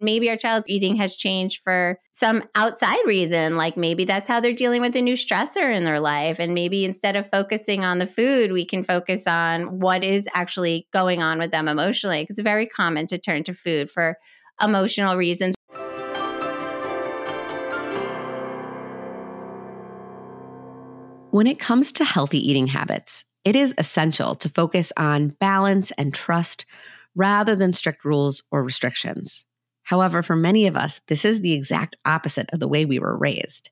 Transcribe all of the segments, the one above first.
maybe our child's eating has changed for some outside reason. Like maybe that's how they're dealing with a new stressor in their life. And maybe instead of focusing on the food, we can focus on what is actually going on with them emotionally. Because it's very common to turn to food for emotional reasons. When it comes to healthy eating habits, it is essential to focus on balance and trust rather than strict rules or restrictions. However, for many of us, this is the exact opposite of the way we were raised.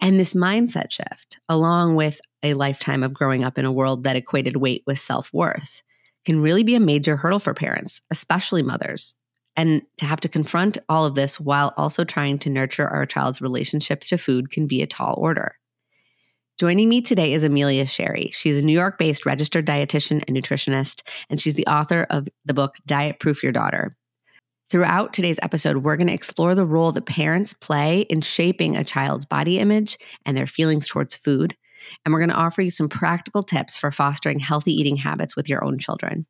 And this mindset shift, along with a lifetime of growing up in a world that equated weight with self worth, can really be a major hurdle for parents, especially mothers. And to have to confront all of this while also trying to nurture our child's relationships to food can be a tall order. Joining me today is Amelia Sherry. She's a New York based registered dietitian and nutritionist, and she's the author of the book Diet Proof Your Daughter Throughout today's episode, we're going to explore the role that parents play in shaping a child's body image and their feelings towards food. And we're going to offer you some practical tips for fostering healthy eating habits with your own children.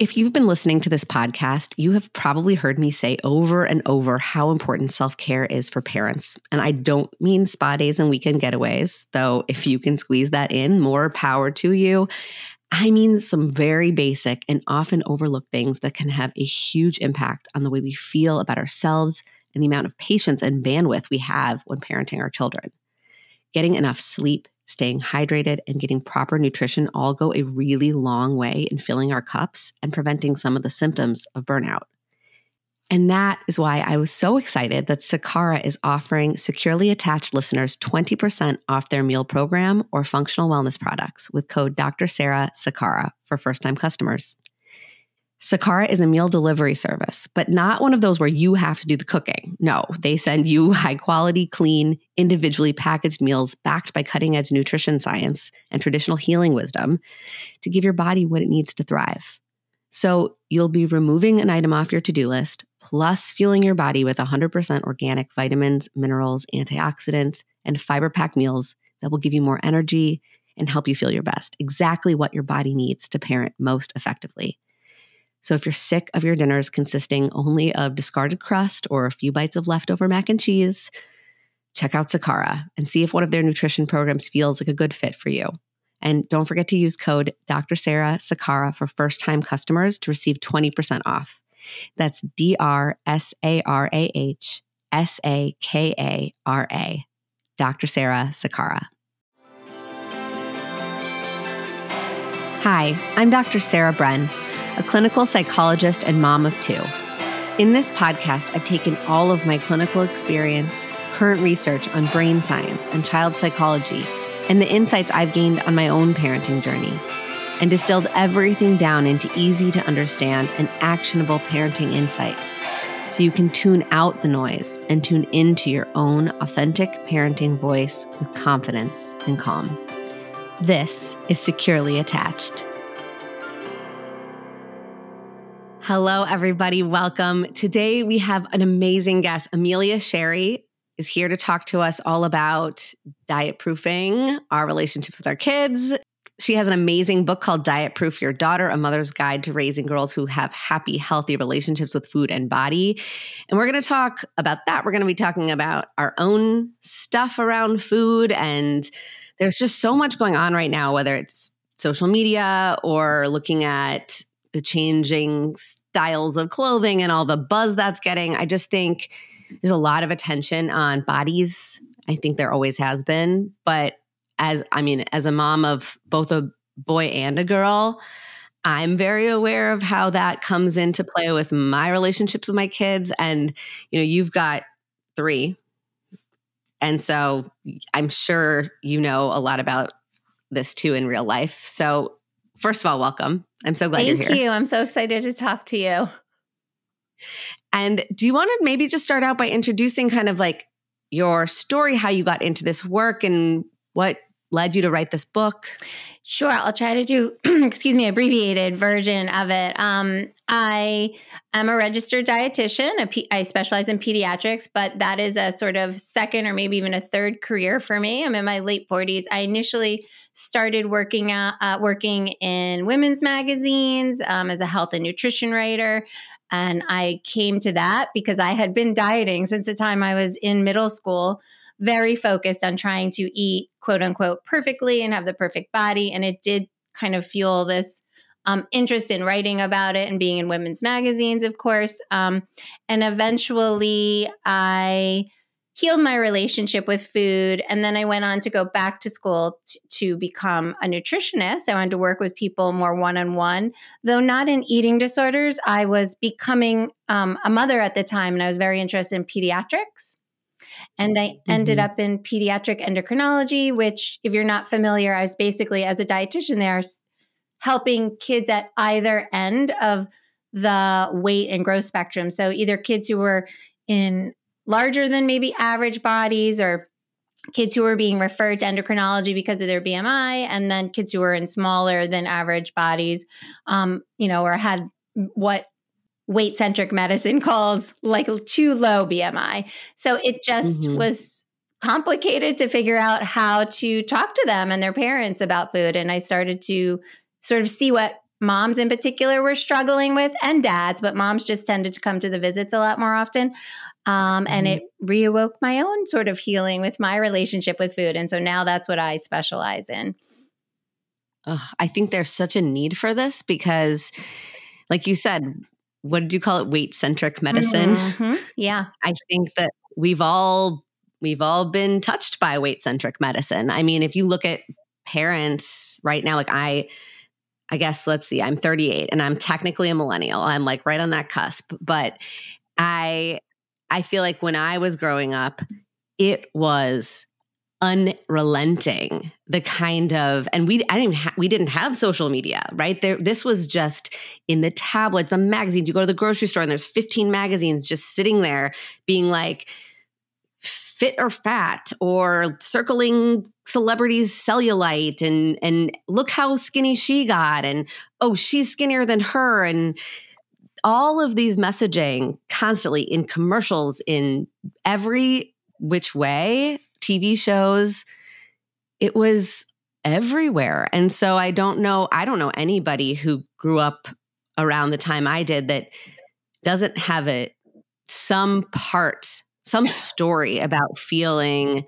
If you've been listening to this podcast, you have probably heard me say over and over how important self care is for parents. And I don't mean spa days and weekend getaways, though, if you can squeeze that in, more power to you. I mean some very basic and often overlooked things that can have a huge impact on the way we feel about ourselves and the amount of patience and bandwidth we have when parenting our children. Getting enough sleep, staying hydrated, and getting proper nutrition all go a really long way in filling our cups and preventing some of the symptoms of burnout. And that is why I was so excited that Sakara is offering securely attached listeners 20% off their meal program or functional wellness products with code Dr. Sarah Sakara for first time customers. Sakara is a meal delivery service, but not one of those where you have to do the cooking. No, they send you high quality, clean, individually packaged meals backed by cutting edge nutrition science and traditional healing wisdom to give your body what it needs to thrive. So you'll be removing an item off your to do list, plus fueling your body with 100% organic vitamins, minerals, antioxidants, and fiber packed meals that will give you more energy and help you feel your best. Exactly what your body needs to parent most effectively. So if you're sick of your dinners consisting only of discarded crust or a few bites of leftover mac and cheese, check out Sakara and see if one of their nutrition programs feels like a good fit for you. And don't forget to use code Dr. Sarah Sakara for first time customers to receive 20% off. That's D R S A R A H S A K A R A. Dr. Sarah Sakara. Hi, I'm Dr. Sarah Bren a clinical psychologist and mom of two. In this podcast, I've taken all of my clinical experience, current research on brain science and child psychology, and the insights I've gained on my own parenting journey, and distilled everything down into easy to understand and actionable parenting insights so you can tune out the noise and tune into your own authentic parenting voice with confidence and calm. This is Securely Attached. Hello, everybody. Welcome. Today we have an amazing guest. Amelia Sherry is here to talk to us all about diet proofing, our relationships with our kids. She has an amazing book called Diet Proof Your Daughter, a mother's guide to raising girls who have happy, healthy relationships with food and body. And we're going to talk about that. We're going to be talking about our own stuff around food. And there's just so much going on right now, whether it's social media or looking at the changing styles of clothing and all the buzz that's getting. I just think there's a lot of attention on bodies. I think there always has been. But as I mean, as a mom of both a boy and a girl, I'm very aware of how that comes into play with my relationships with my kids. And, you know, you've got three. And so I'm sure you know a lot about this too in real life. So First of all, welcome. I'm so glad Thank you're here. Thank you. I'm so excited to talk to you. And do you want to maybe just start out by introducing kind of like your story, how you got into this work and what led you to write this book? Sure, I'll try to do, excuse me, abbreviated version of it. Um, I am a registered dietitian. I specialize in pediatrics, but that is a sort of second or maybe even a third career for me. I'm in my late 40s. I initially started working out, uh, working in women's magazines um, as a health and nutrition writer. And I came to that because I had been dieting since the time I was in middle school very focused on trying to eat quote unquote perfectly and have the perfect body. And it did kind of fuel this um, interest in writing about it and being in women's magazines, of course. Um, and eventually I healed my relationship with food. And then I went on to go back to school t- to become a nutritionist. I wanted to work with people more one on one. Though not in eating disorders, I was becoming um, a mother at the time and I was very interested in pediatrics. And I mm-hmm. ended up in pediatric endocrinology, which, if you're not familiar, I was basically, as a dietitian there, helping kids at either end of the weight and growth spectrum. So, either kids who were in larger than maybe average bodies or kids who were being referred to endocrinology because of their BMI, and then kids who were in smaller than average bodies, um, you know, or had what weight centric medicine calls like too low BMI. So it just mm-hmm. was complicated to figure out how to talk to them and their parents about food. And I started to sort of see what moms in particular were struggling with and dads, but moms just tended to come to the visits a lot more often. Um, and mm-hmm. it reawoke my own sort of healing with my relationship with food. And so now that's what I specialize in. Ugh, I think there's such a need for this because, like you said, what did you call it? Weight centric medicine? Mm-hmm. yeah. I think that we've all we've all been touched by weight centric medicine. I mean if you look at parents right now like i i guess let's see i'm 38 and i'm technically a millennial. I'm like right on that cusp. But i i feel like when i was growing up it was unrelenting the kind of and we I didn't ha- we didn't have social media right? There this was just in the tablets the magazines. You go to the grocery store and there's 15 magazines just sitting there being like fit or fat or circling celebrities cellulite and and look how skinny she got and oh she's skinnier than her and all of these messaging constantly in commercials in every which way TV shows. It was everywhere. And so I don't know, I don't know anybody who grew up around the time I did that doesn't have it some part, some story about feeling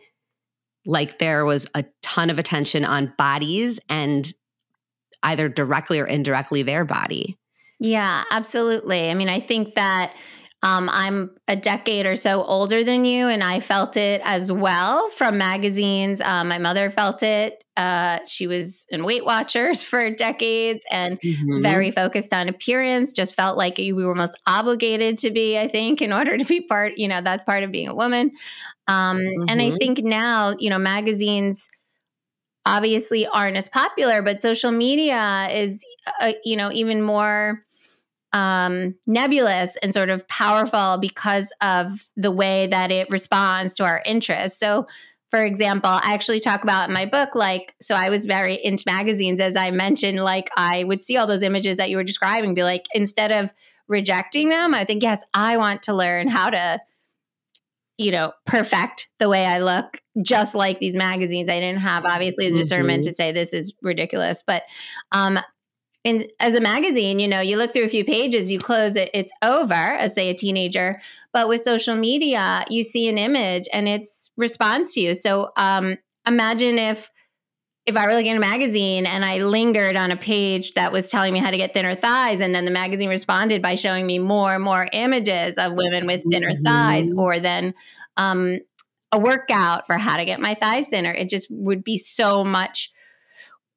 like there was a ton of attention on bodies and either directly or indirectly their body. Yeah, absolutely. I mean, I think that um, I'm a decade or so older than you, and I felt it as well from magazines. Um, my mother felt it. Uh, she was in Weight Watchers for decades and mm-hmm. very focused on appearance. Just felt like we were most obligated to be, I think, in order to be part, you know, that's part of being a woman. Um, mm-hmm. And I mm-hmm. think now, you know, magazines obviously aren't as popular, but social media is, uh, you know, even more um, nebulous and sort of powerful because of the way that it responds to our interests. So, for example, I actually talk about in my book, like, so I was very into magazines, as I mentioned, like, I would see all those images that you were describing, be like, instead of rejecting them, I think, yes, I want to learn how to, you know, perfect the way I look, just like these magazines. I didn't have, obviously, the discernment mm-hmm. to say this is ridiculous, but um, in as a magazine, you know, you look through a few pages, you close it, it's over, as say a teenager. But with social media, you see an image and it's responds to you. So um, imagine if if I were looking at a magazine and I lingered on a page that was telling me how to get thinner thighs, and then the magazine responded by showing me more and more images of women with thinner mm-hmm. thighs, or then um, a workout for how to get my thighs thinner, it just would be so much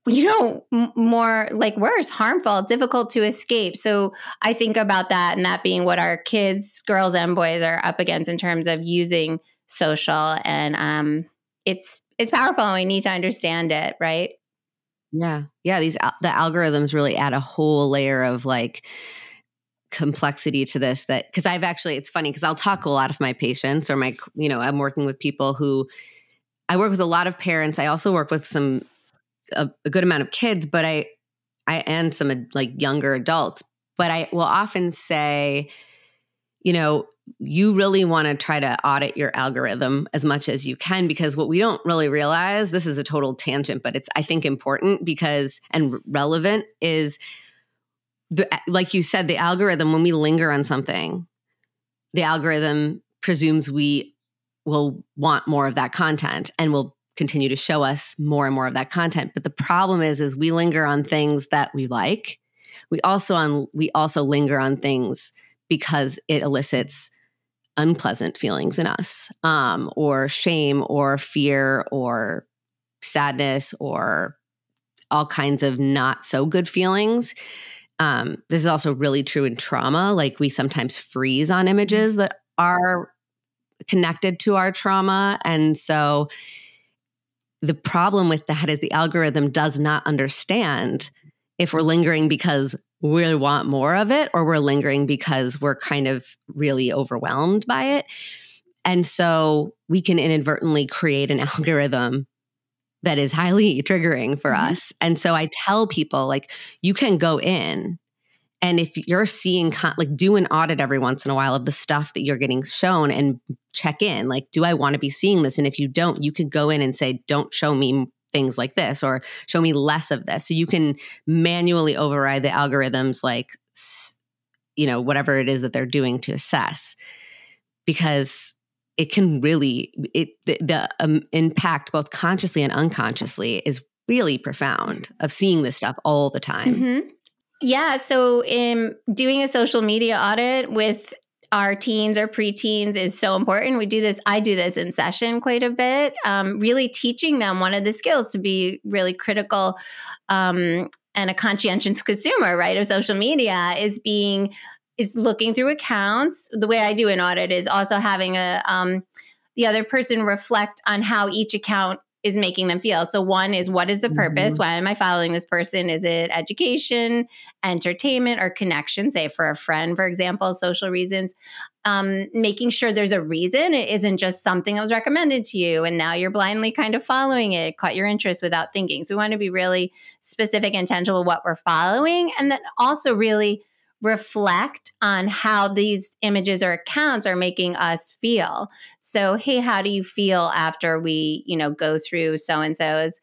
you know, m- more like worse, harmful, difficult to escape. So I think about that and that being what our kids, girls and boys are up against in terms of using social and um it's it's powerful and we need to understand it, right? Yeah. Yeah, these the algorithms really add a whole layer of like complexity to this that cuz I've actually it's funny cuz I'll talk a lot of my patients or my you know, I'm working with people who I work with a lot of parents. I also work with some a, a good amount of kids, but I, I and some like younger adults, but I will often say, you know, you really want to try to audit your algorithm as much as you can because what we don't really realize this is a total tangent but it's i think important because and relevant is the like you said the algorithm when we linger on something the algorithm presumes we will want more of that content and will continue to show us more and more of that content. But the problem is is we linger on things that we like. We also on we also linger on things because it elicits unpleasant feelings in us um, or shame or fear or sadness or all kinds of not so good feelings. Um, this is also really true in trauma. Like we sometimes freeze on images that are connected to our trauma. And so the problem with that is the algorithm does not understand if we're lingering because we want more of it or we're lingering because we're kind of really overwhelmed by it. And so we can inadvertently create an algorithm that is highly triggering for mm-hmm. us. And so I tell people like you can go in and if you're seeing like do an audit every once in a while of the stuff that you're getting shown and check in like do I want to be seeing this and if you don't you could go in and say don't show me things like this or show me less of this. So you can manually override the algorithms like you know whatever it is that they're doing to assess because it can really it the, the um, impact both consciously and unconsciously is really profound of seeing this stuff all the time. Mm-hmm. Yeah. So, in doing a social media audit with our teens or preteens is so important. We do this, I do this in session quite a bit, um, really teaching them one of the skills to be really critical um, and a conscientious consumer, right, of social media is being, is looking through accounts. The way I do an audit is also having a, um, the other person reflect on how each account is making them feel. So one is what is the purpose? Mm-hmm. Why am I following this person? Is it education, entertainment, or connection? Say for a friend, for example, social reasons. Um, making sure there's a reason. It isn't just something that was recommended to you and now you're blindly kind of following it, caught your interest without thinking. So we want to be really specific and intentional with what we're following and then also really reflect on how these images or accounts are making us feel. So, hey, how do you feel after we, you know, go through so and so's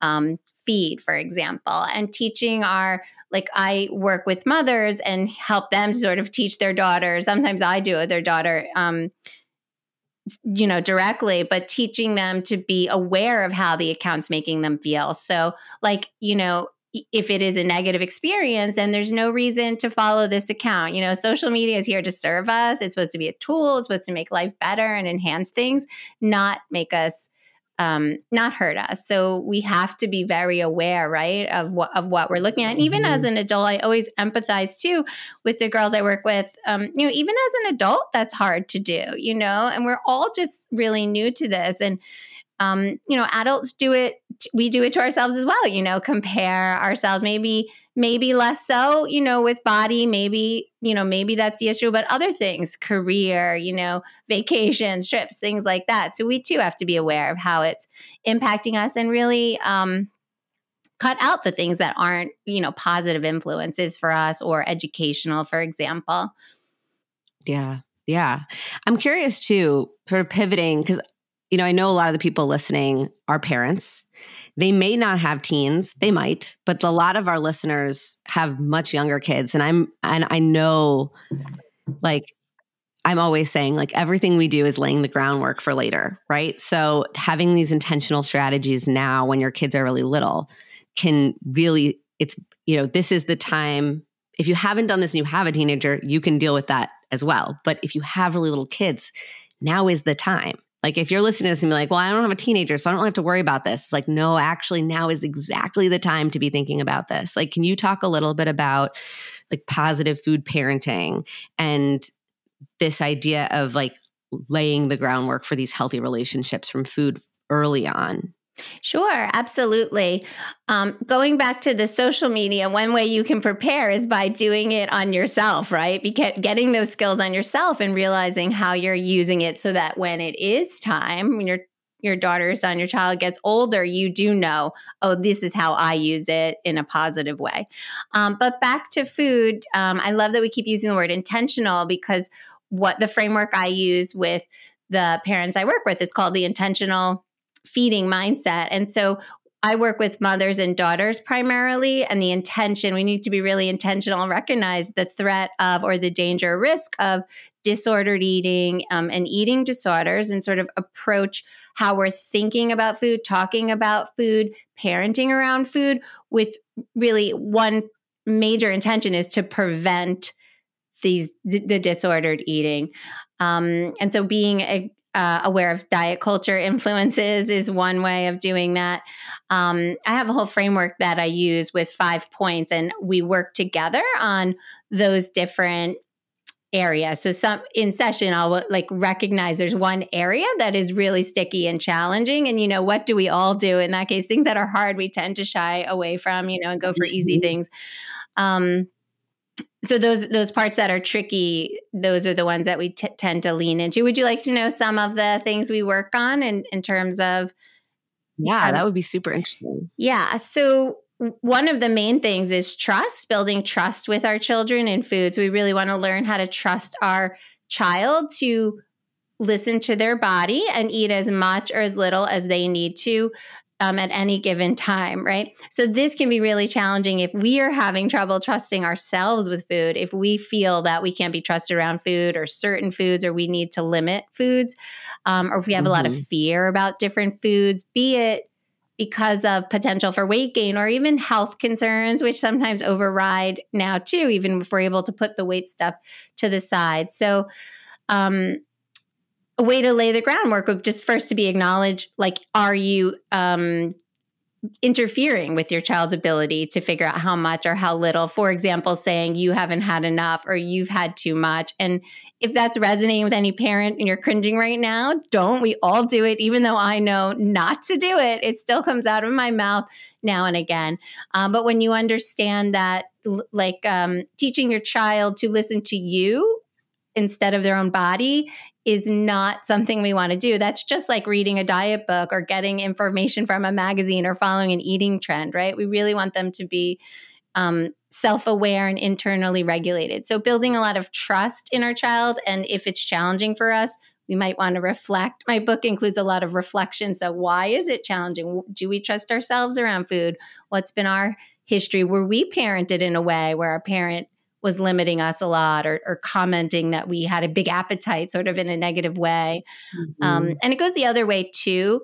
um, feed, for example, and teaching our like I work with mothers and help them sort of teach their daughters. Sometimes I do it, their daughter, um, you know, directly, but teaching them to be aware of how the account's making them feel. So, like, you know, if it is a negative experience, then there's no reason to follow this account. You know, social media is here to serve us. It's supposed to be a tool. It's supposed to make life better and enhance things, not make us um, not hurt us. So we have to be very aware, right, of what of what we're looking at. And even mm-hmm. as an adult, I always empathize too with the girls I work with. Um, you know, even as an adult, that's hard to do. You know, and we're all just really new to this, and um, you know, adults do it. We do it to ourselves as well. You know, compare ourselves. Maybe, maybe less so. You know, with body. Maybe, you know, maybe that's the issue. But other things, career. You know, vacations, trips, things like that. So we too have to be aware of how it's impacting us and really um, cut out the things that aren't, you know, positive influences for us or educational, for example. Yeah. Yeah. I'm curious too, sort of pivoting because you know, I know a lot of the people listening are parents. They may not have teens, they might, but a lot of our listeners have much younger kids. And I'm, and I know like, I'm always saying like everything we do is laying the groundwork for later, right? So having these intentional strategies now when your kids are really little can really, it's, you know, this is the time. If you haven't done this and you have a teenager, you can deal with that as well. But if you have really little kids, now is the time like if you're listening to this and be like, well, I don't have a teenager, so I don't have to worry about this. It's like, no, actually, now is exactly the time to be thinking about this. Like, can you talk a little bit about like positive food parenting and this idea of like laying the groundwork for these healthy relationships from food early on? Sure, absolutely. Um, going back to the social media, one way you can prepare is by doing it on yourself, right? Because getting those skills on yourself and realizing how you're using it so that when it is time, when you're your daughter, son, your child gets older, you do know, oh, this is how I use it in a positive way. Um, but back to food, um, I love that we keep using the word intentional because what the framework I use with the parents I work with is called the intentional feeding mindset. And so I work with mothers and daughters primarily, and the intention we need to be really intentional and recognize the threat of or the danger risk of disordered eating um, and eating disorders and sort of approach how we're thinking about food, talking about food, parenting around food with really one major intention is to prevent these the disordered eating um, and so being a, uh, aware of diet culture influences is one way of doing that. Um, I have a whole framework that I use with five points, and we work together on those different areas. So some in session, I'll like recognize there's one area that is really sticky and challenging, and you know what do we all do in that case? Things that are hard, we tend to shy away from, you know, and go for easy mm-hmm. things. Um, so those those parts that are tricky those are the ones that we t- tend to lean into. Would you like to know some of the things we work on in, in terms of yeah um, that would be super interesting. Yeah so one of the main things is trust building trust with our children in foods. We really want to learn how to trust our child to listen to their body and eat as much or as little as they need to um, at any given time, right? So this can be really challenging if we are having trouble trusting ourselves with food, if we feel that we can't be trusted around food or certain foods, or we need to limit foods, um, or if we have mm-hmm. a lot of mm-hmm. fear about different foods, be it because of potential for weight gain or even health concerns, which sometimes override now too, even if we're able to put the weight stuff to the side. So, um, a way to lay the groundwork of just first to be acknowledged like are you um interfering with your child's ability to figure out how much or how little? For example saying you haven't had enough or you've had too much. And if that's resonating with any parent and you're cringing right now don't we all do it? Even though i know not to do it it still comes out of my mouth now and again. Um, but when you understand that like um, teaching your child to listen to you instead of their own body is not something we want to do. That's just like reading a diet book or getting information from a magazine or following an eating trend, right? We really want them to be um, self aware and internally regulated. So, building a lot of trust in our child. And if it's challenging for us, we might want to reflect. My book includes a lot of reflections. So, why is it challenging? Do we trust ourselves around food? What's been our history? Were we parented in a way where our parent was limiting us a lot or, or, commenting that we had a big appetite sort of in a negative way. Um, mm-hmm. um, and it goes the other way too.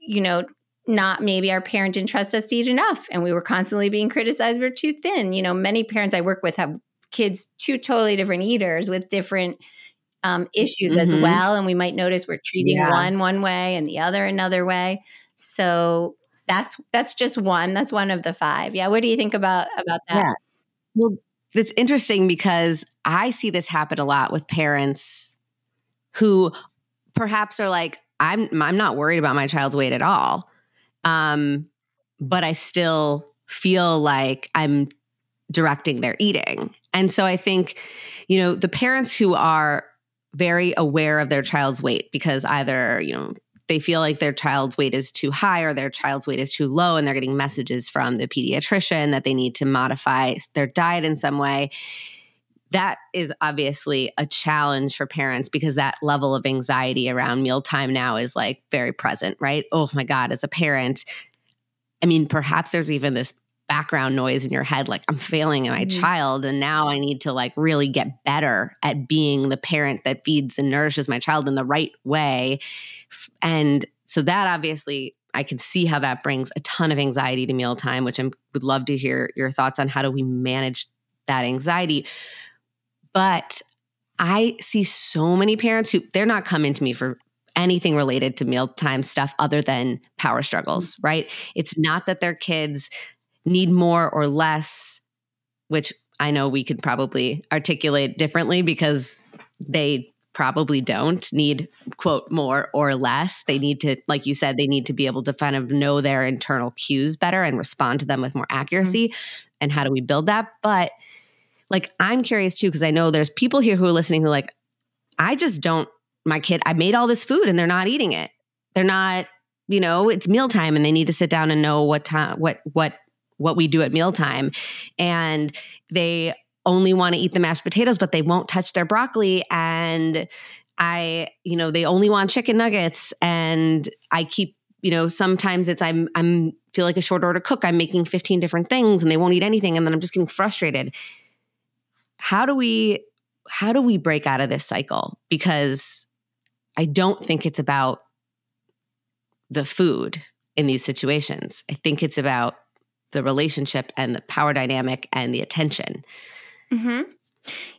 You know not maybe our parent didn't trust us to eat enough and we were constantly being criticized. We're too thin. You know many parents i work with have kids two totally different eaters with different um, issues mm-hmm. as well. And we might notice we're treating yeah. one one way and the other another way. So that's that's just one. That's one of the five. Yeah. What do you think about about that? Yeah. well it's interesting because I see this happen a lot with parents who perhaps are like, I'm I'm not worried about my child's weight at all. Um, but I still feel like I'm directing their eating. And so I think, you know, the parents who are very aware of their child's weight because either, you know, they feel like their child's weight is too high or their child's weight is too low and they're getting messages from the pediatrician that they need to modify their diet in some way. That is obviously a challenge for parents because that level of anxiety around mealtime now is like very present right? Oh my god as a parent i mean perhaps there's even this background noise in your head like i'm failing my mm-hmm. child and now i need to like really get better at being the parent that feeds and nourishes my child in the right way and so that obviously I can see how that brings a ton of anxiety to mealtime, which I would love to hear your thoughts on how do we manage that anxiety. But I see so many parents who they're not coming to me for anything related to mealtime stuff other than power struggles, mm-hmm. right? It's not that their kids need more or less, which I know we could probably articulate differently because they probably don't need quote more or less. They need to like you said they need to be able to kind of know their internal cues better and respond to them with more accuracy. Mm-hmm. and how do we build that? But like i'm curious too because i know there's people here who are listening who are like i just don't my kid i made all this food and they're not eating it. They're not, you know, it's mealtime and they need to sit down and know what time, what, what, what we do at mealtime. And they only want to eat the mashed potatoes, but they won't touch their broccoli. And I, you know, they only want chicken nuggets. And I keep, you know, sometimes it's I'm I'm feel like a short order cook. I'm making 15 different things and they won't eat anything. And then I'm just getting frustrated. How do we how do we break out of this cycle? Because I don't think it's about the food in these situations. I think it's about the relationship and the power dynamic and the attention. Mm-hmm.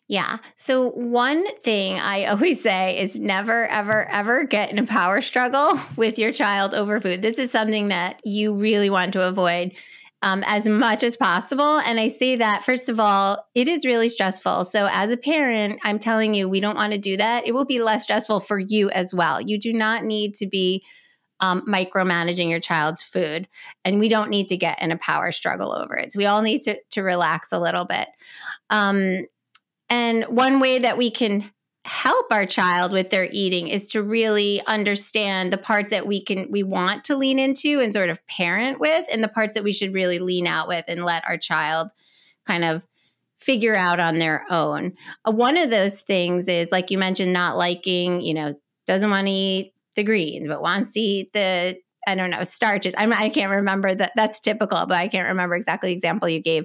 Yeah. So, one thing I always say is never, ever, ever get in a power struggle with your child over food. This is something that you really want to avoid um, as much as possible. And I say that, first of all, it is really stressful. So, as a parent, I'm telling you, we don't want to do that. It will be less stressful for you as well. You do not need to be um, micromanaging your child's food. And we don't need to get in a power struggle over it. So we all need to, to relax a little bit. Um, and one way that we can help our child with their eating is to really understand the parts that we can we want to lean into and sort of parent with and the parts that we should really lean out with and let our child kind of figure out on their own. Uh, one of those things is like you mentioned not liking, you know, doesn't want to eat the greens, but wants to eat the I don't know starches. I'm, I can't remember that. That's typical, but I can't remember exactly the example you gave.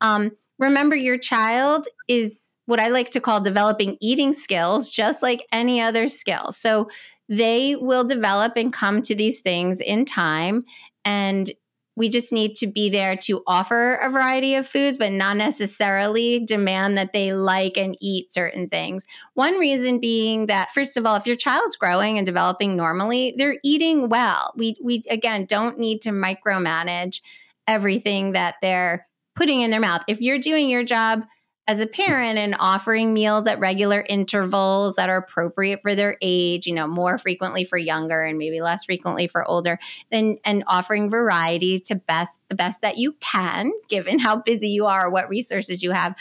Um, remember, your child is what I like to call developing eating skills, just like any other skill. So they will develop and come to these things in time, and we just need to be there to offer a variety of foods, but not necessarily demand that they like and eat certain things. One reason being that, first of all, if your child's growing and developing normally, they're eating well. We, we again, don't need to micromanage everything that they're putting in their mouth. If you're doing your job as a parent and offering meals at regular intervals that are appropriate for their age, you know, more frequently for younger and maybe less frequently for older, and, and offering variety to best the best that you can, given how busy you are, what resources you have.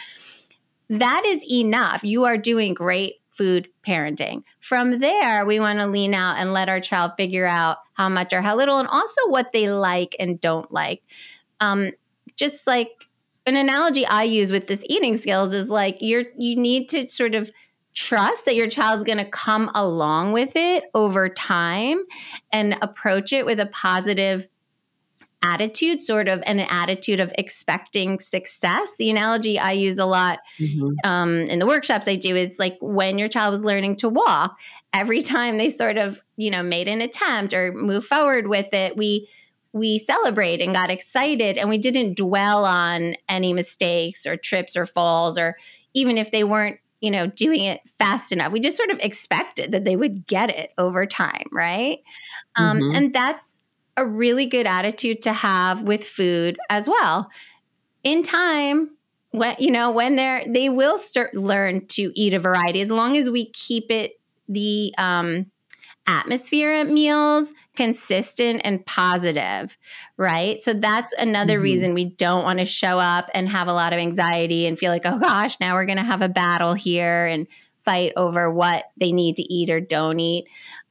That is enough. You are doing great food parenting. From there, we want to lean out and let our child figure out how much or how little, and also what they like and don't like. Um, just like an analogy I use with this eating skills is like you're you need to sort of trust that your child's going to come along with it over time and approach it with a positive attitude, sort of an attitude of expecting success. The analogy I use a lot mm-hmm. um, in the workshops I do is like when your child was learning to walk, every time they sort of, you know, made an attempt or move forward with it, we we celebrate and got excited and we didn't dwell on any mistakes or trips or falls or even if they weren't you know doing it fast enough. We just sort of expected that they would get it over time right? Um, mm-hmm. and that's a really good attitude to have with food as well. In time when you know when they're they will start learn to eat a variety as long as we keep it the um atmosphere at meals consistent and positive, right? So that's another mm-hmm. reason we don't want to show up and have a lot of anxiety and feel like, oh gosh, now we're going to have a battle here and fight over what they need to eat or don't eat.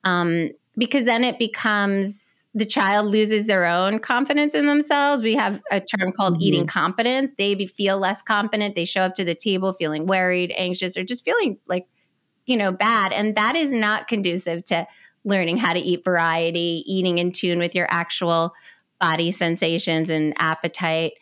Um, because then it becomes the child loses their own confidence in themselves. We have a term called mm-hmm. eating competence. They be, feel less confident. They show up to the table feeling worried, anxious, or just feeling like, you know, bad. And that is not conducive to learning how to eat variety, eating in tune with your actual body sensations and appetite.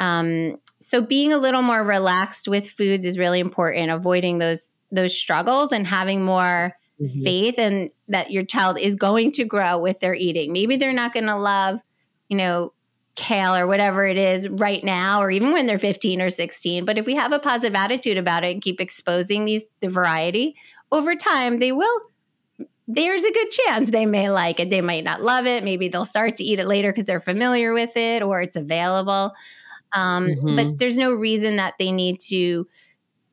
Um, so being a little more relaxed with foods is really important. Avoiding those those struggles and having more mm-hmm. faith and that your child is going to grow with their eating. Maybe they're not going to love, you know, kale or whatever it is right now or even when they're 15 or 16 but if we have a positive attitude about it and keep exposing these the variety over time they will there's a good chance they may like it. They might not love it. Maybe they'll start to eat it later because they're familiar with it or it's available. Um, mm-hmm. But there's no reason that they need to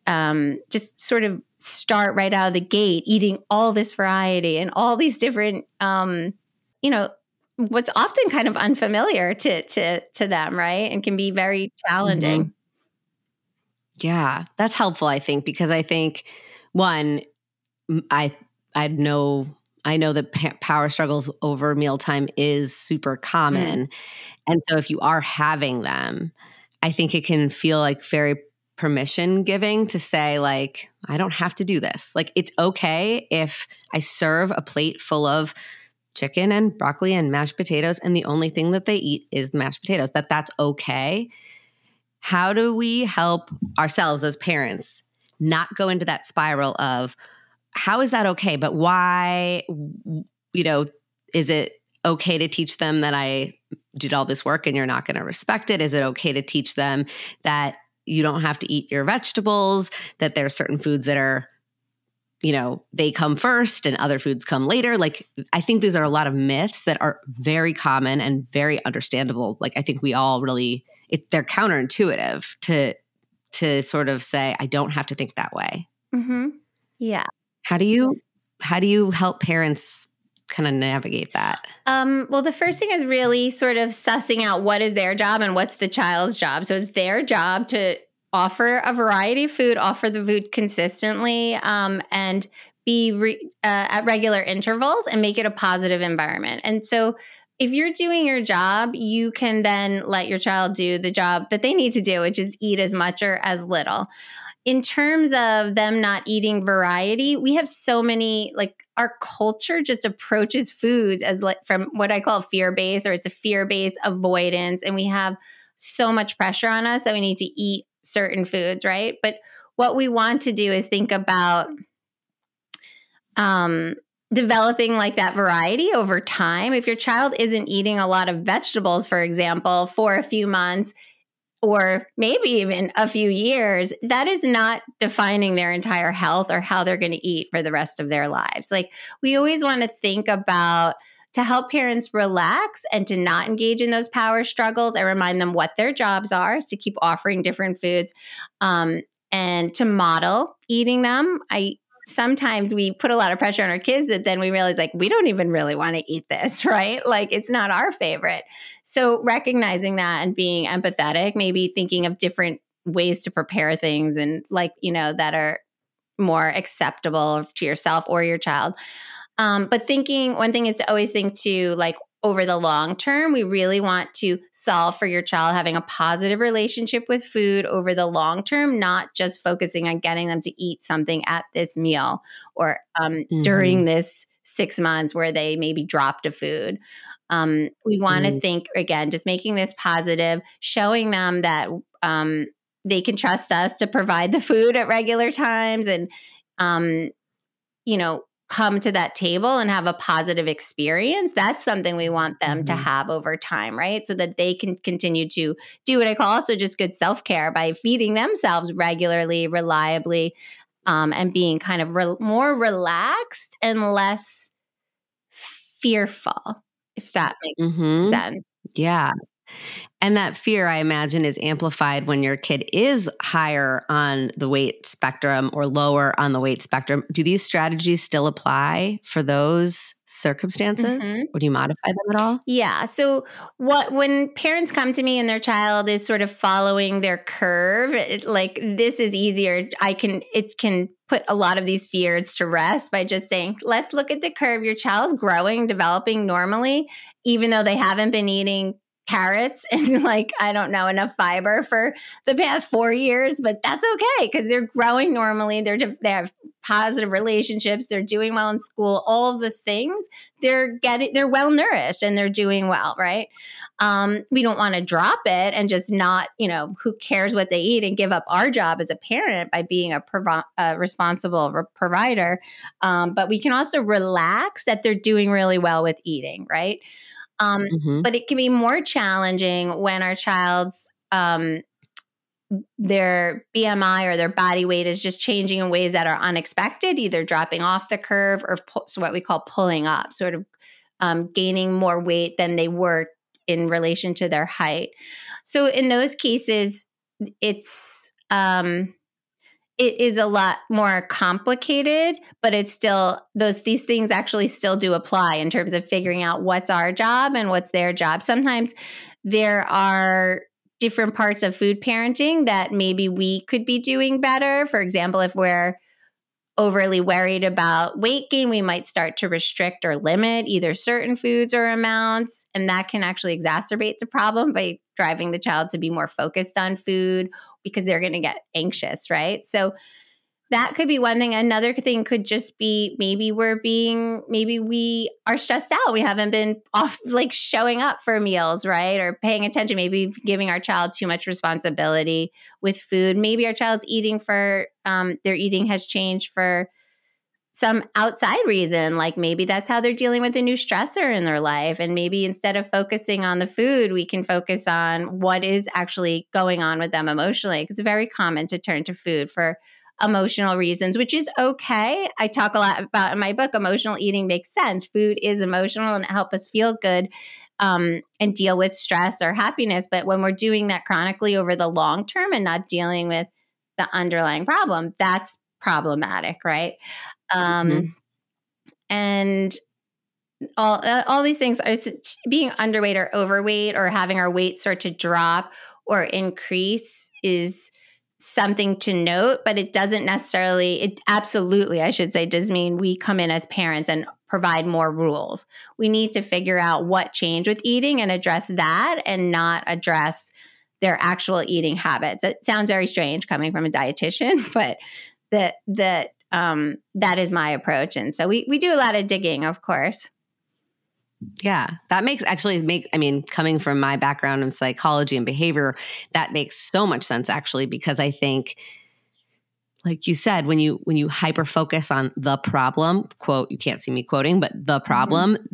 um, just sort of start right out of the gate eating all this variety and all these different, um, you know, what's often kind of unfamiliar to to to them, right? And can be very challenging. Mm-hmm. Yeah, that's helpful. I think because I think one, I I no I know that pa- power struggles over mealtime is super common. Mm. And so if you are having them, I think it can feel like very permission giving to say like I don't have to do this. Like it's okay if I serve a plate full of chicken and broccoli and mashed potatoes and the only thing that they eat is mashed potatoes. That that's okay. How do we help ourselves as parents not go into that spiral of how is that okay? But why, you know, is it okay to teach them that I did all this work and you're not going to respect it? Is it okay to teach them that you don't have to eat your vegetables, that there are certain foods that are, you know, they come first and other foods come later? Like, I think these are a lot of myths that are very common and very understandable. Like, I think we all really, it, they're counterintuitive to, to sort of say, I don't have to think that way. Mm-hmm. Yeah. How do you how do you help parents kind of navigate that? Um, well, the first thing is really sort of sussing out what is their job and what's the child's job. So it's their job to offer a variety of food, offer the food consistently, um, and be re- uh, at regular intervals and make it a positive environment. And so if you're doing your job, you can then let your child do the job that they need to do, which is eat as much or as little in terms of them not eating variety, we have so many like our culture just approaches foods as like from what I call fear based or it's a fear based avoidance and we have so much pressure on us that we need to eat certain foods, right? But what we want to do is think about um developing like that variety over time. If your child isn't eating a lot of vegetables, for example, for a few months, or maybe even a few years, that is not defining their entire health or how they're going to eat for the rest of their lives. Like we always want to think about to help parents relax and to not engage in those power struggles. I remind them what their jobs are to keep offering different foods um, and to model eating them. I sometimes we put a lot of pressure on our kids that then we realize like we don't even really want to eat this right like it's not our favorite so recognizing that and being empathetic maybe thinking of different ways to prepare things and like you know that are more acceptable to yourself or your child um, but thinking one thing is to always think to like over the long term, we really want to solve for your child having a positive relationship with food over the long term, not just focusing on getting them to eat something at this meal or um, mm-hmm. during this six months where they maybe dropped a food. Um, we want to mm-hmm. think again, just making this positive, showing them that um, they can trust us to provide the food at regular times and um, you know come to that table and have a positive experience, that's something we want them mm-hmm. to have over time, right? So that they can continue to do what I call also just good self care by feeding themselves regularly, reliably, um, and being kind of re- more relaxed and less fearful, if that makes mm-hmm. sense. Yeah. And that fear, I imagine, is amplified when your kid is higher on the weight spectrum or lower on the weight spectrum. Do these strategies still apply for those circumstances? Mm-hmm. Would you modify them at all? Yeah. So, what when parents come to me and their child is sort of following their curve, it, like this is easier. I can it can put a lot of these fears to rest by just saying, let's look at the curve. Your child's growing, developing normally, even though they haven't been eating carrots and like I don't know enough fiber for the past 4 years but that's okay cuz they're growing normally they're they have positive relationships they're doing well in school all the things they're getting they're well nourished and they're doing well right? Um, we don't want to drop it and just not you know who cares what they eat and give up our job as a parent by being a, provi- a responsible re- provider um, but we can also relax that they're doing really well with eating right um, mm-hmm. But it can be more challenging when our child's um, their BMI or their body weight is just changing in ways that are unexpected, either dropping off the curve or pu- so what we call pulling up, sort of um, gaining more weight than they were in relation to their height. So in those cases, it's um, it is a lot more complicated but it's still those these things actually still do apply in terms of figuring out what's our job and what's their job sometimes there are different parts of food parenting that maybe we could be doing better for example if we're overly worried about weight gain, we might start to restrict or limit either certain foods or amounts. And that can actually exacerbate the problem by driving the child to be more focused on food because they're going to get anxious, right? So that could be one thing. Another thing could just be maybe we're being, maybe we are stressed out. We haven't been off, like showing up for meals, right? Or paying attention, maybe giving our child too much responsibility with food. Maybe our child's eating for, um, their eating has changed for some outside reason. Like maybe that's how they're dealing with a new stressor in their life. And maybe instead of focusing on the food, we can focus on what is actually going on with them emotionally. Because it's very common to turn to food for emotional reasons, which is okay. I talk a lot about in my book, emotional eating makes sense. Food is emotional and it helps us feel good um, and deal with stress or happiness. But when we're doing that chronically over the long term and not dealing with the underlying problem, that's problematic, right? Um, mm-hmm. And all uh, all these things are being underweight or overweight or having our weight start to drop or increase is something to note, but it doesn't necessarily, it absolutely, I should say, does mean we come in as parents and provide more rules. We need to figure out what changed with eating and address that and not address their actual eating habits. It sounds very strange coming from a dietitian, but that that um, that is my approach. And so we we do a lot of digging, of course. Yeah, that makes actually make I mean, coming from my background in psychology and behavior, that makes so much sense actually because I think like you said when you when you hyper focus on the problem, quote, you can't see me quoting, but the mm-hmm. problem, mm-hmm.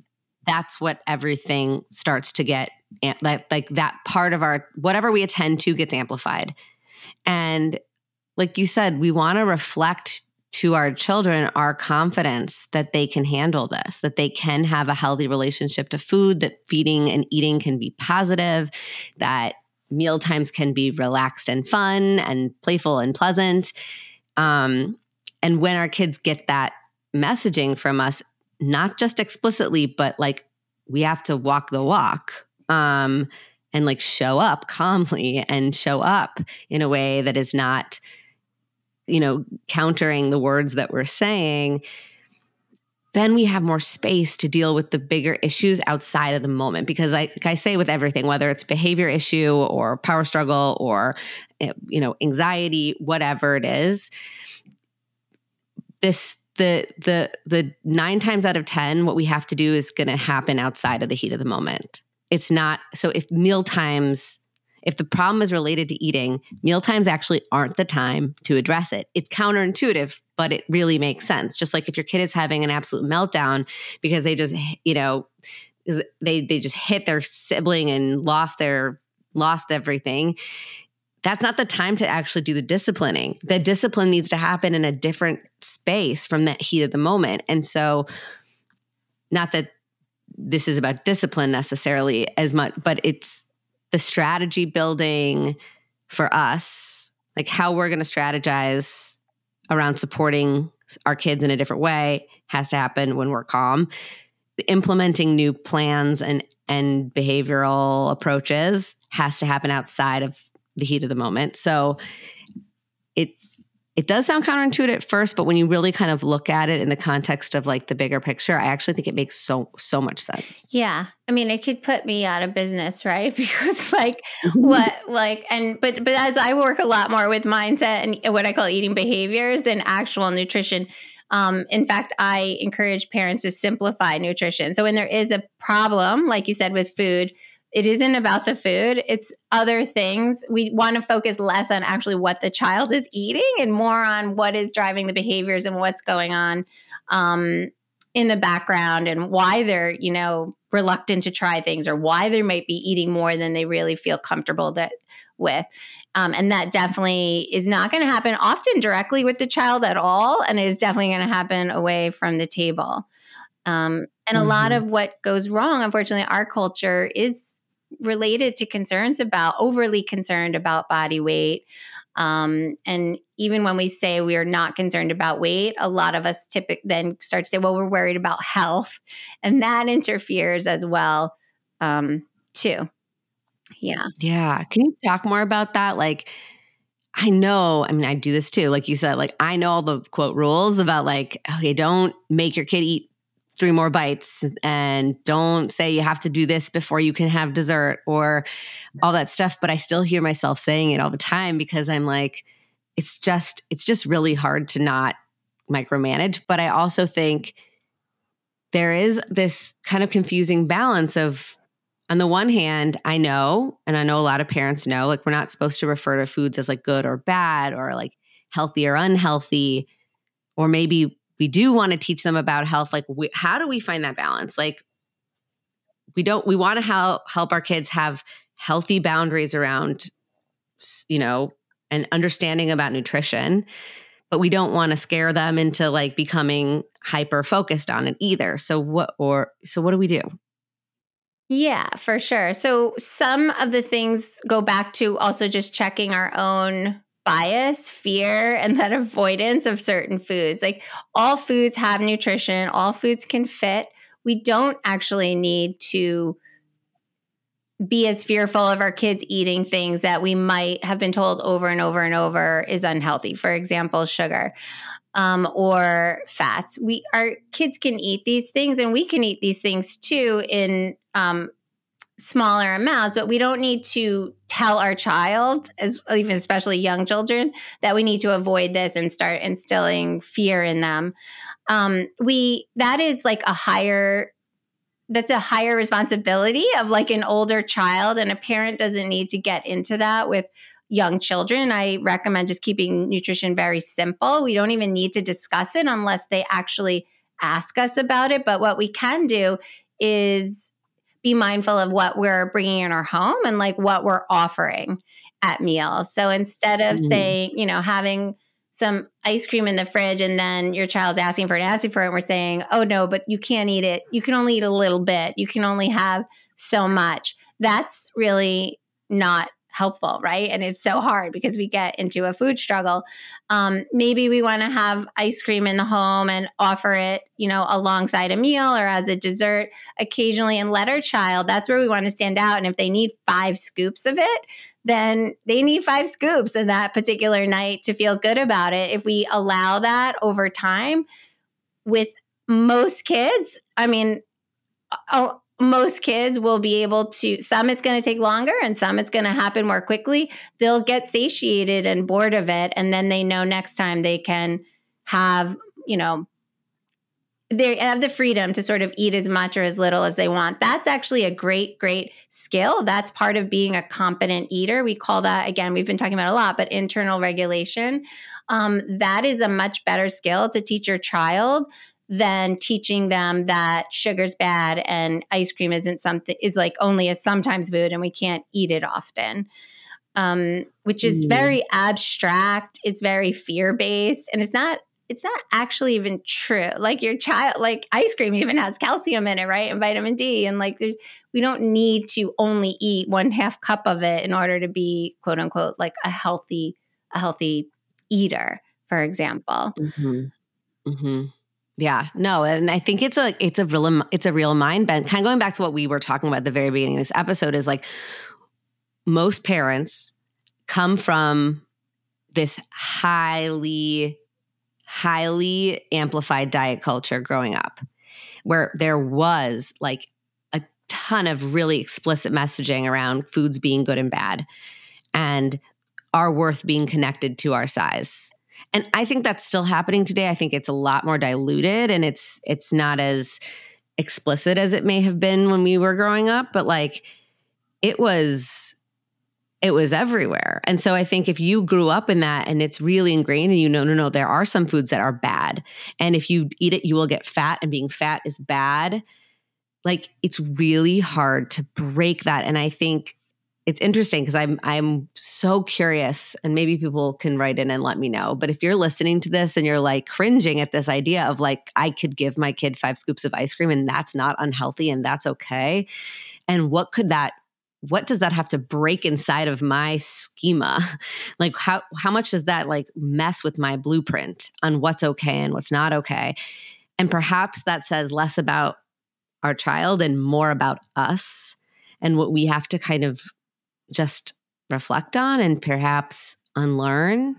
that's what everything starts to get like like that part of our whatever we attend to gets amplified. And like you said, we want to reflect to our children our confidence that they can handle this, that they can have a healthy relationship to food, that feeding and eating can be positive, that meal times can be relaxed and fun and playful and pleasant. Um, and when our kids get that messaging from us, not just explicitly, but like we have to walk the walk. Um, and like show up calmly and show up in a way that is not you know, countering the words that we're saying, then we have more space to deal with the bigger issues outside of the moment. Because I, like I say with everything, whether it's behavior issue or power struggle or, eh, you know, anxiety, whatever it is, this, the, the, the nine times out of 10, what we have to do is going to happen outside of the heat of the moment. It's not, so if meal times if the problem is related to eating, meal times actually aren't the time to address it. It's counterintuitive, but it really makes sense. Just like if your kid is having an absolute meltdown because they just, you know, they they just hit their sibling and lost their lost everything. That's not the time to actually do the disciplining. The discipline needs to happen in a different space from that heat of the moment. And so not that this is about discipline necessarily as much, but it's the strategy building for us, like how we're going to strategize around supporting our kids in a different way, has to happen when we're calm. Implementing new plans and and behavioral approaches has to happen outside of the heat of the moment. So it does sound counterintuitive at first, but when you really kind of look at it in the context of like the bigger picture, I actually think it makes so so much sense. Yeah. I mean, it could put me out of business, right? Because like what like and but but as I work a lot more with mindset and what I call eating behaviors than actual nutrition. Um, in fact, I encourage parents to simplify nutrition. So when there is a problem, like you said with food, it isn't about the food it's other things. We want to focus less on actually what the child is eating and more on what is driving the behaviors and what's going on um, in the background and why they're you know reluctant to try things or why they might be eating more than they really feel comfortable that with. Um, and that definitely is not going to happen often directly with the child at all and it is definitely going to happen away from the table. Um, and a mm-hmm. lot of what goes wrong unfortunately our culture is related to concerns about overly concerned about body weight. Um, and even when we say we are not concerned about weight, a lot of us typically then start to say, well, we're worried about health. And that interferes as well, um, too. Yeah. Yeah. Can you talk more about that? Like, I know, I mean, I do this too. Like you said, like I know all the quote rules about like, okay, don't make your kid eat three more bites and don't say you have to do this before you can have dessert or all that stuff. But I still hear myself saying it all the time because I'm like, it's just, it's just really hard to not micromanage. But I also think there is this kind of confusing balance of on the one hand, I know, and I know a lot of parents know, like we're not supposed to refer to foods as like good or bad or like healthy or unhealthy. Or maybe we do want to teach them about health. Like, we, how do we find that balance? Like, we don't, we want to help, help our kids have healthy boundaries around, you know, and understanding about nutrition, but we don't want to scare them into like becoming hyper focused on it either. So, what, or, so what do we do? Yeah, for sure. So some of the things go back to also just checking our own bias, fear, and that avoidance of certain foods. Like all foods have nutrition, all foods can fit. We don't actually need to be as fearful of our kids eating things that we might have been told over and over and over is unhealthy. For example, sugar um, or fats. We our kids can eat these things, and we can eat these things too in um, smaller amounts. But we don't need to tell our child, as even especially young children, that we need to avoid this and start instilling fear in them. Um, we that is like a higher that's a higher responsibility of like an older child and a parent doesn't need to get into that with young children. I recommend just keeping nutrition very simple. We don't even need to discuss it unless they actually ask us about it. But what we can do is be mindful of what we're bringing in our home and like what we're offering at meals. So instead of mm-hmm. saying, you know, having some ice cream in the fridge and then your child's asking for it, asking for it, and we're saying, oh no, but you can't eat it. You can only eat a little bit. You can only have so much. That's really not helpful, right? And it's so hard because we get into a food struggle. Um, maybe we want to have ice cream in the home and offer it, you know, alongside a meal or as a dessert occasionally and let our child, that's where we want to stand out. And if they need five scoops of it, then they need five scoops in that particular night to feel good about it. If we allow that over time with most kids, I mean, oh, most kids will be able to some it's going to take longer and some it's going to happen more quickly. They'll get satiated and bored of it and then they know next time they can have you know they have the freedom to sort of eat as much or as little as they want. That's actually a great great skill. That's part of being a competent eater. We call that again we've been talking about a lot but internal regulation. Um, that is a much better skill to teach your child than teaching them that sugar's bad and ice cream isn't something is like only a sometimes food and we can't eat it often um, which is mm. very abstract it's very fear based and it's not it's not actually even true like your child like ice cream even has calcium in it right and vitamin d and like there's we don't need to only eat one half cup of it in order to be quote unquote like a healthy a healthy eater for example mm-hmm. Mm-hmm. Yeah, no, and I think it's a it's a real it's a real mind bend. Kind of going back to what we were talking about at the very beginning of this episode is like most parents come from this highly highly amplified diet culture growing up where there was like a ton of really explicit messaging around foods being good and bad and our worth being connected to our size and I think that's still happening today. I think it's a lot more diluted and it's it's not as explicit as it may have been when we were growing up, but like it was it was everywhere. And so I think if you grew up in that and it's really ingrained and you know, no, no, there are some foods that are bad. And if you eat it, you will get fat and being fat is bad. Like it's really hard to break that. And I think it's interesting because I'm I'm so curious, and maybe people can write in and let me know. But if you're listening to this and you're like cringing at this idea of like I could give my kid five scoops of ice cream and that's not unhealthy and that's okay, and what could that what does that have to break inside of my schema like how how much does that like mess with my blueprint on what's okay and what's not okay and perhaps that says less about our child and more about us and what we have to kind of just reflect on and perhaps unlearn.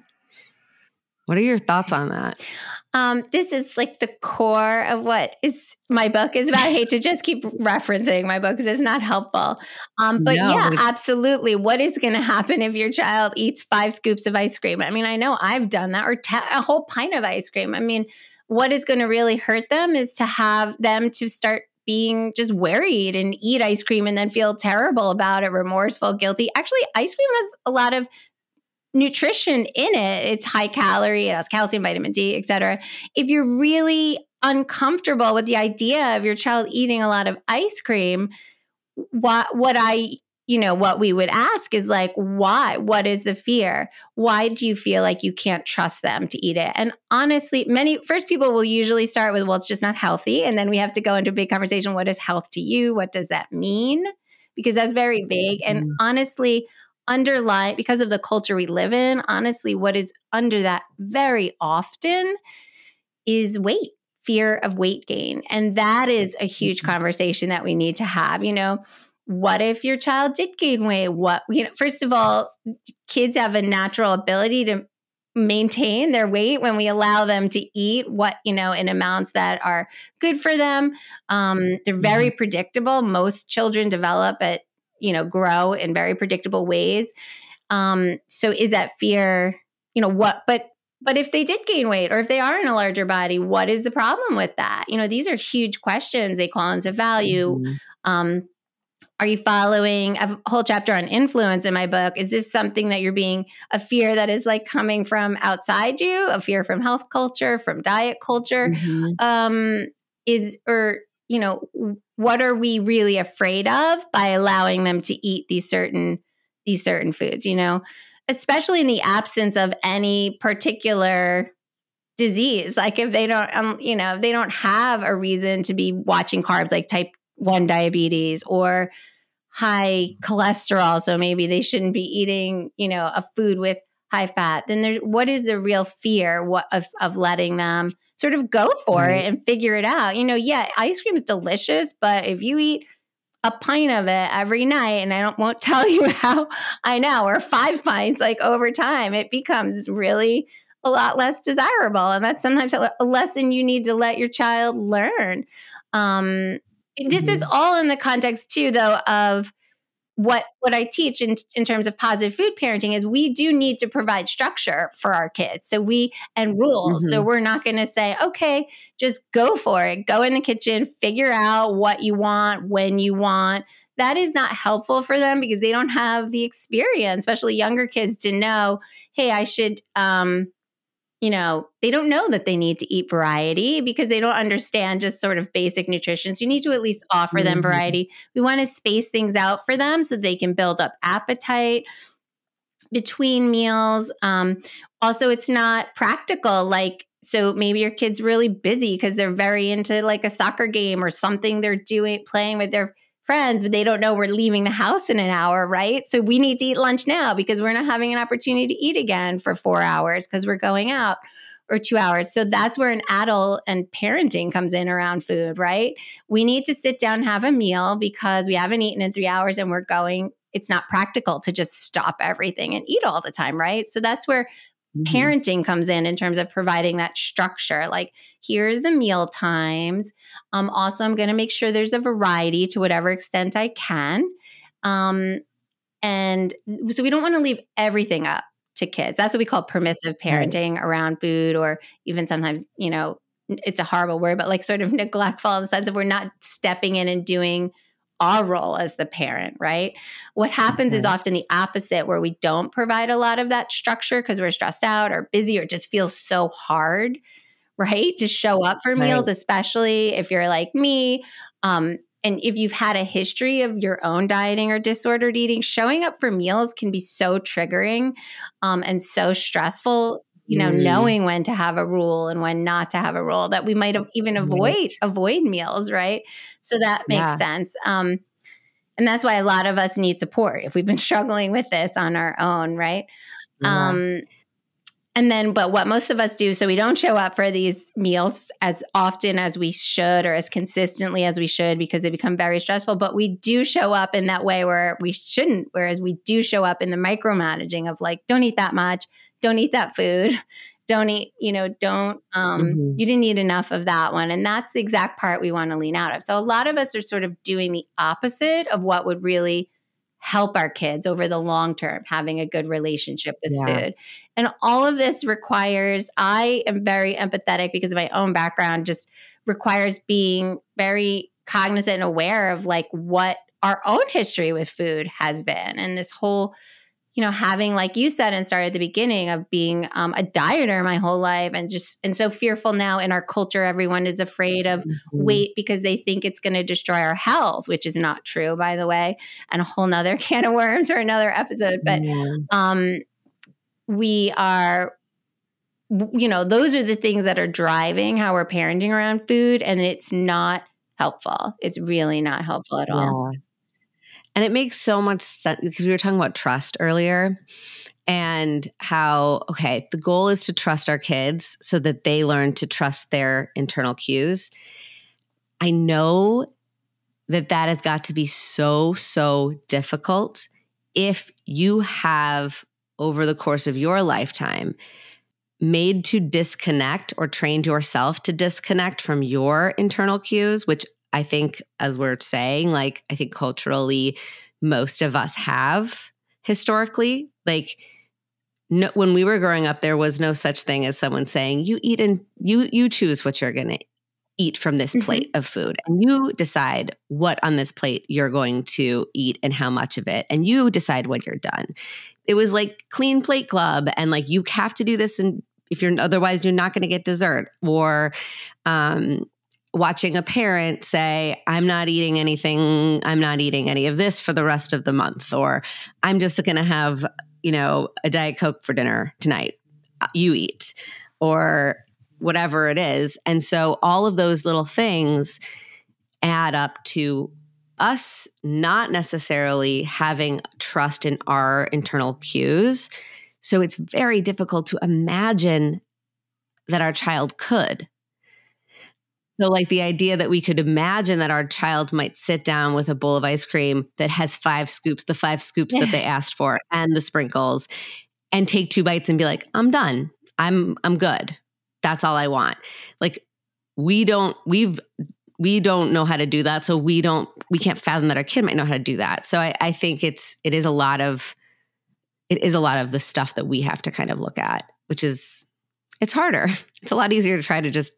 What are your thoughts on that? Um, this is like the core of what is my book is about. I hate to just keep referencing my book because it's not helpful. Um, but no, yeah, absolutely. What is going to happen if your child eats five scoops of ice cream? I mean, I know I've done that, or a whole pint of ice cream. I mean, what is going to really hurt them is to have them to start being just worried and eat ice cream and then feel terrible about it, remorseful, guilty. Actually, ice cream has a lot of nutrition in it. It's high calorie, it has calcium, vitamin D, etc. If you're really uncomfortable with the idea of your child eating a lot of ice cream, what what I you know what we would ask is like why what is the fear why do you feel like you can't trust them to eat it and honestly many first people will usually start with well it's just not healthy and then we have to go into a big conversation what is health to you what does that mean because that's very big and mm. honestly underlie because of the culture we live in, honestly, what is under that very often is weight, fear of weight gain. And that is a huge mm-hmm. conversation that we need to have. You know, what if your child did gain weight? What, you know, first of all, kids have a natural ability to maintain their weight when we allow them to eat what you know in amounts that are good for them um, they're very mm-hmm. predictable most children develop at you know grow in very predictable ways um so is that fear you know what but but if they did gain weight or if they are in a larger body what is the problem with that you know these are huge questions they call into value mm-hmm. um are you following a whole chapter on influence in my book? Is this something that you're being a fear that is like coming from outside you? A fear from health culture from diet culture? Mm-hmm. um is or you know what are we really afraid of by allowing them to eat these certain these certain foods you know? Especially in the absence of any particular disease. Like if they don't um, you know they don't have a reason to be watching carbs like type 1 diabetes or high cholesterol so maybe they shouldn't be eating you know a food with high fat then there's what is the real fear what, of, of letting them sort of go for it and figure it out. You know, yeah, ice cream is delicious, but if you eat a pint of it every night, and I don't won't tell you how I know, or five pints, like over time, it becomes really a lot less desirable. And that's sometimes a lesson you need to let your child learn. Um, this mm-hmm. is all in the context too, though, of what what I teach in in terms of positive food parenting is we do need to provide structure for our kids. So we and rules. Mm-hmm. So we're not going to say, "Okay, just go for it. Go in the kitchen, figure out what you want when you want." That is not helpful for them because they don't have the experience, especially younger kids to know, "Hey, I should um you know, they don't know that they need to eat variety because they don't understand just sort of basic nutrition. So you need to at least offer mm-hmm. them variety. We want to space things out for them so they can build up appetite between meals. Um, also, it's not practical. Like, so maybe your kid's really busy because they're very into like a soccer game or something they're doing, playing with their friends, but they don't know we're leaving the house in an hour, right? So we need to eat lunch now because we're not having an opportunity to eat again for four hours because we're going out or two hours. So that's where an adult and parenting comes in around food, right? We need to sit down have a meal because we haven't eaten in three hours and we're going. It's not practical to just stop everything and eat all the time, right? So that's where Mm-hmm. parenting comes in in terms of providing that structure like here's the meal times um also i'm going to make sure there's a variety to whatever extent i can um and so we don't want to leave everything up to kids that's what we call permissive parenting right. around food or even sometimes you know it's a horrible word but like sort of neglectful in the sense of we're not stepping in and doing our role as the parent, right? What happens is often the opposite, where we don't provide a lot of that structure because we're stressed out or busy or just feels so hard, right? To show up for meals, especially if you're like me. Um, and if you've had a history of your own dieting or disordered eating, showing up for meals can be so triggering um, and so stressful you know mm. knowing when to have a rule and when not to have a rule that we might even avoid right. avoid meals right so that makes yeah. sense um and that's why a lot of us need support if we've been struggling with this on our own right yeah. um and then, but what most of us do, so we don't show up for these meals as often as we should or as consistently as we should because they become very stressful. But we do show up in that way where we shouldn't, whereas we do show up in the micromanaging of like, don't eat that much, don't eat that food, don't eat, you know, don't, um, mm-hmm. you didn't eat enough of that one. And that's the exact part we want to lean out of. So a lot of us are sort of doing the opposite of what would really help our kids over the long term having a good relationship with yeah. food. And all of this requires I am very empathetic because of my own background just requires being very cognizant and aware of like what our own history with food has been and this whole you know, having, like you said and started at the beginning, of being um, a dieter my whole life and just, and so fearful now in our culture, everyone is afraid of mm-hmm. weight because they think it's going to destroy our health, which is not true, by the way, and a whole nother can of worms or another episode. But yeah. um, we are, you know, those are the things that are driving how we're parenting around food, and it's not helpful. It's really not helpful at all. And it makes so much sense because we were talking about trust earlier and how, okay, the goal is to trust our kids so that they learn to trust their internal cues. I know that that has got to be so, so difficult if you have, over the course of your lifetime, made to disconnect or trained yourself to disconnect from your internal cues, which I think, as we're saying, like, I think culturally, most of us have historically. Like, no, when we were growing up, there was no such thing as someone saying, "You eat and you you choose what you're going to eat from this mm-hmm. plate of food, and you decide what on this plate you're going to eat and how much of it, and you decide when you're done." It was like clean plate club, and like you have to do this, and if you're otherwise, you're not going to get dessert, or um, watching a parent say, I'm not eating anything, I'm not eating any of this for the rest of the month, or I'm just going to have, you know, a Diet Coke for dinner tonight. Uh, you eat, or whatever it is. And so all of those little things add up to us not necessarily having trust in our internal cues. So it's very difficult to imagine that our child could so, like the idea that we could imagine that our child might sit down with a bowl of ice cream that has five scoops, the five scoops yeah. that they asked for, and the sprinkles, and take two bites and be like, "I'm done. I'm I'm good. That's all I want." Like we don't we've we don't know how to do that, so we don't we can't fathom that our kid might know how to do that. So I, I think it's it is a lot of it is a lot of the stuff that we have to kind of look at, which is it's harder. It's a lot easier to try to just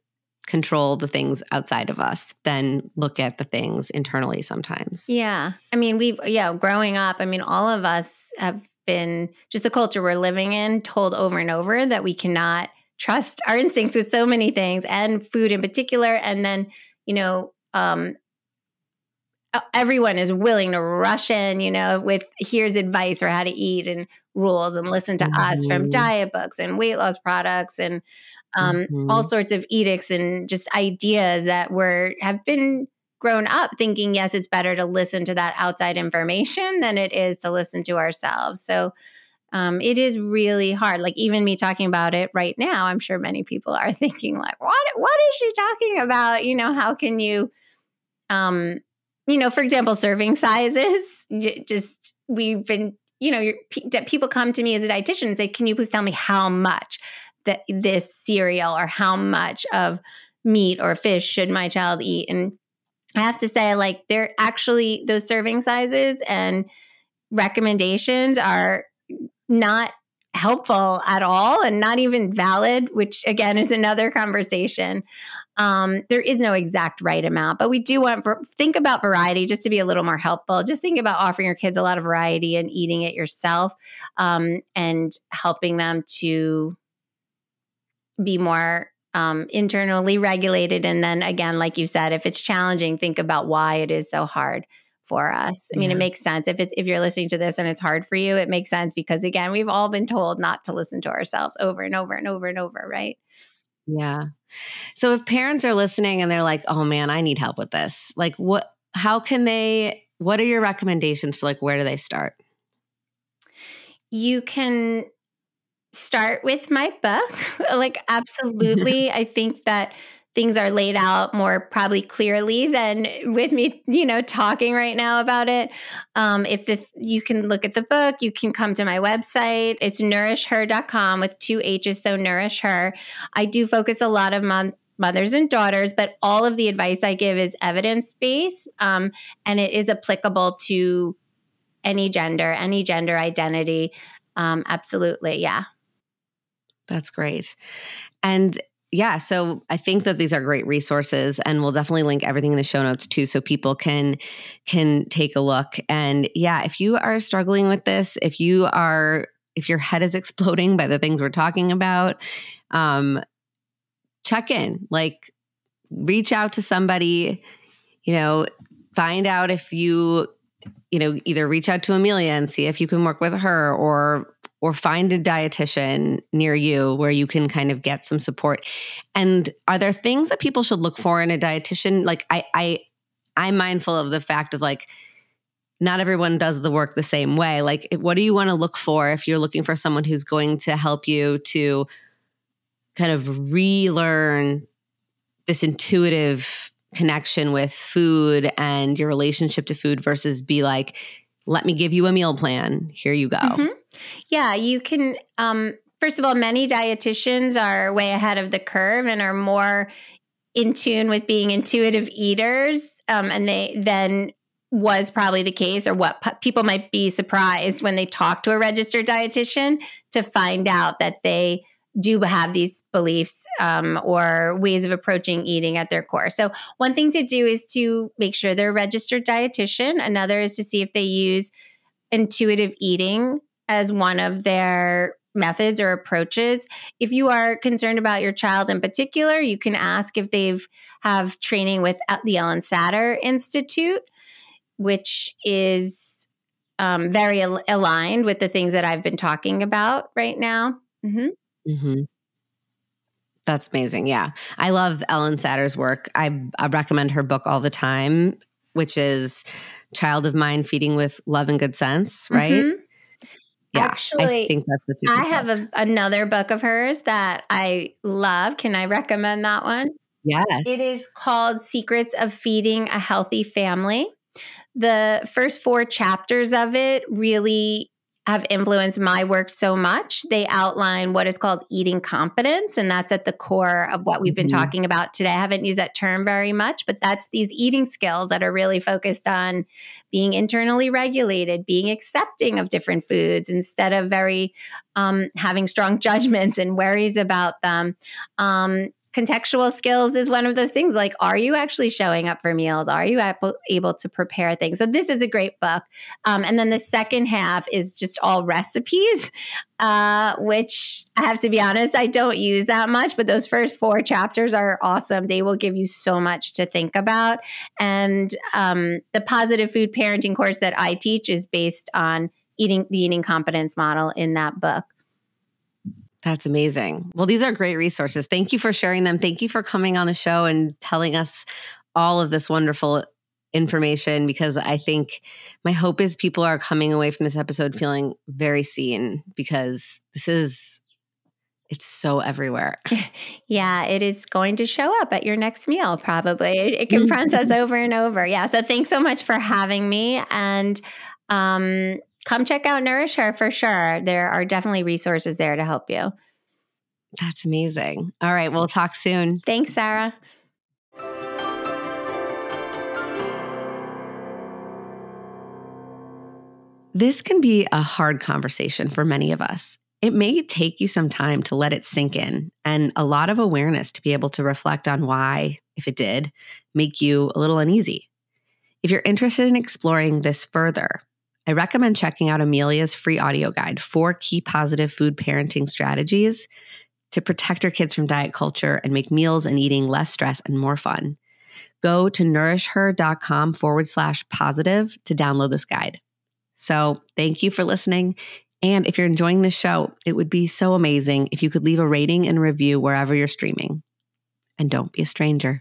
control the things outside of us than look at the things internally sometimes. Yeah. I mean, we've, yeah, growing up, I mean, all of us have been just the culture we're living in told over and over that we cannot trust our instincts with so many things and food in particular. And then, you know, um, everyone is willing to rush in, you know, with here's advice for how to eat and rules and listen to mm-hmm. us from mm-hmm. diet books and weight loss products and um, mm-hmm. all sorts of edicts and just ideas that were have been grown up thinking yes it's better to listen to that outside information than it is to listen to ourselves. So um, it is really hard. Like even me talking about it right now i'm sure many people are thinking like what what is she talking about? You know how can you um you know for example serving sizes just we've been you know people come to me as a dietitian and say can you please tell me how much that this cereal or how much of meat or fish should my child eat and i have to say like they're actually those serving sizes and recommendations are not helpful at all and not even valid which again is another conversation. Um, there is no exact right amount but we do want think about variety just to be a little more helpful. Just think about offering your kids a lot of variety and eating it yourself um, and helping them to be more um, internally regulated. And then again, like you said, if it's challenging, think about why it is so hard for us. I mean, yeah. it makes sense if it's if you're listening to this and it's hard for you, it makes sense because again, we've all been told not to listen to ourselves over and over and over and over, right? Yeah. So if parents are listening and they're like, "Oh man, I need help with this." Like what how can they what are your recommendations for like where do they start? You can start with my book. like, absolutely. I think that things are laid out more probably clearly than with me, you know, talking right now about it. Um, if the, you can look at the book, you can come to my website. It's nourishher.com with two H's, so nourish her. I do focus a lot of mon- mothers and daughters, but all of the advice I give is evidence based um, and it is applicable to any gender, any gender identity. Um, absolutely. Yeah. That's great. And yeah, so I think that these are great resources and we'll definitely link everything in the show notes too so people can can take a look. And yeah, if you are struggling with this, if you are if your head is exploding by the things we're talking about, um check in. Like reach out to somebody, you know, find out if you you know, either reach out to Amelia and see if you can work with her or or find a dietitian near you where you can kind of get some support. And are there things that people should look for in a dietitian? Like I I I'm mindful of the fact of like not everyone does the work the same way. Like what do you want to look for if you're looking for someone who's going to help you to kind of relearn this intuitive connection with food and your relationship to food versus be like let me give you a meal plan. Here you go. Mm-hmm. Yeah, you can. Um, first of all, many dietitians are way ahead of the curve and are more in tune with being intuitive eaters, um, and they then was probably the case, or what people might be surprised when they talk to a registered dietitian to find out that they do have these beliefs um, or ways of approaching eating at their core. So, one thing to do is to make sure they're a registered dietitian. Another is to see if they use intuitive eating as one of their methods or approaches. If you are concerned about your child in particular, you can ask if they've have training with the Ellyn Satter Institute, which is um, very al- aligned with the things that I've been talking about right now. Mm-hmm. Mm-hmm. That's amazing. Yeah. I love Ellyn Satter's work. I, I recommend her book all the time, which is Child of Mine Feeding with Love and Good Sense, right? Mm-hmm. Yeah, Actually, I think that's the I have a, another book of hers that I love. Can I recommend that one? Yes. It is called Secrets of Feeding a Healthy Family. The first four chapters of it really have influenced my work so much. They outline what is called eating competence, and that's at the core of what we've been mm-hmm. talking about today. I haven't used that term very much, but that's these eating skills that are really focused on being internally regulated, being accepting of different foods instead of very um, having strong judgments and worries about them. Um, contextual skills is one of those things like are you actually showing up for meals? Are you able, to prepare things? So this is a great book. Um, and then the second half is just all recipes uh, which i have to be honest i don't use that much but those first four chapters are awesome. They will give you so much to think about. And um, the positive food parenting course that i teach is based on eating the eating competence model in that book that's amazing. Well, these are great resources. Thank you for sharing them. Thank you for coming on the show and telling us all of this wonderful information because I think my hope is people are coming away from this episode feeling very seen because this is it's so everywhere. Yeah, it is going to show up at your next meal probably. It, it confronts us over and over. Yeah, so thanks so much for having me and um come check out Nourish Her for sure. There are definitely resources there to help you. That's amazing. All right, we'll talk soon. Thanks, Sarah. This can be a hard conversation for many of us. It may take you some time to let it sink in and a lot of awareness to be able to reflect on why, if it did, make you a little uneasy. If you're interested in exploring this further, I recommend checking out Amelia's free audio guide, Four Key Positive Food Parenting Strategies to Protect Your Kids from Diet Culture and Make Meals and Eating Less Stress and More Fun. Go to nourishher.com forward slash positive to download this guide. So thank you for listening. And if you're enjoying this show, it would be so amazing if you could leave a rating and review wherever you're streaming. And don't be a stranger.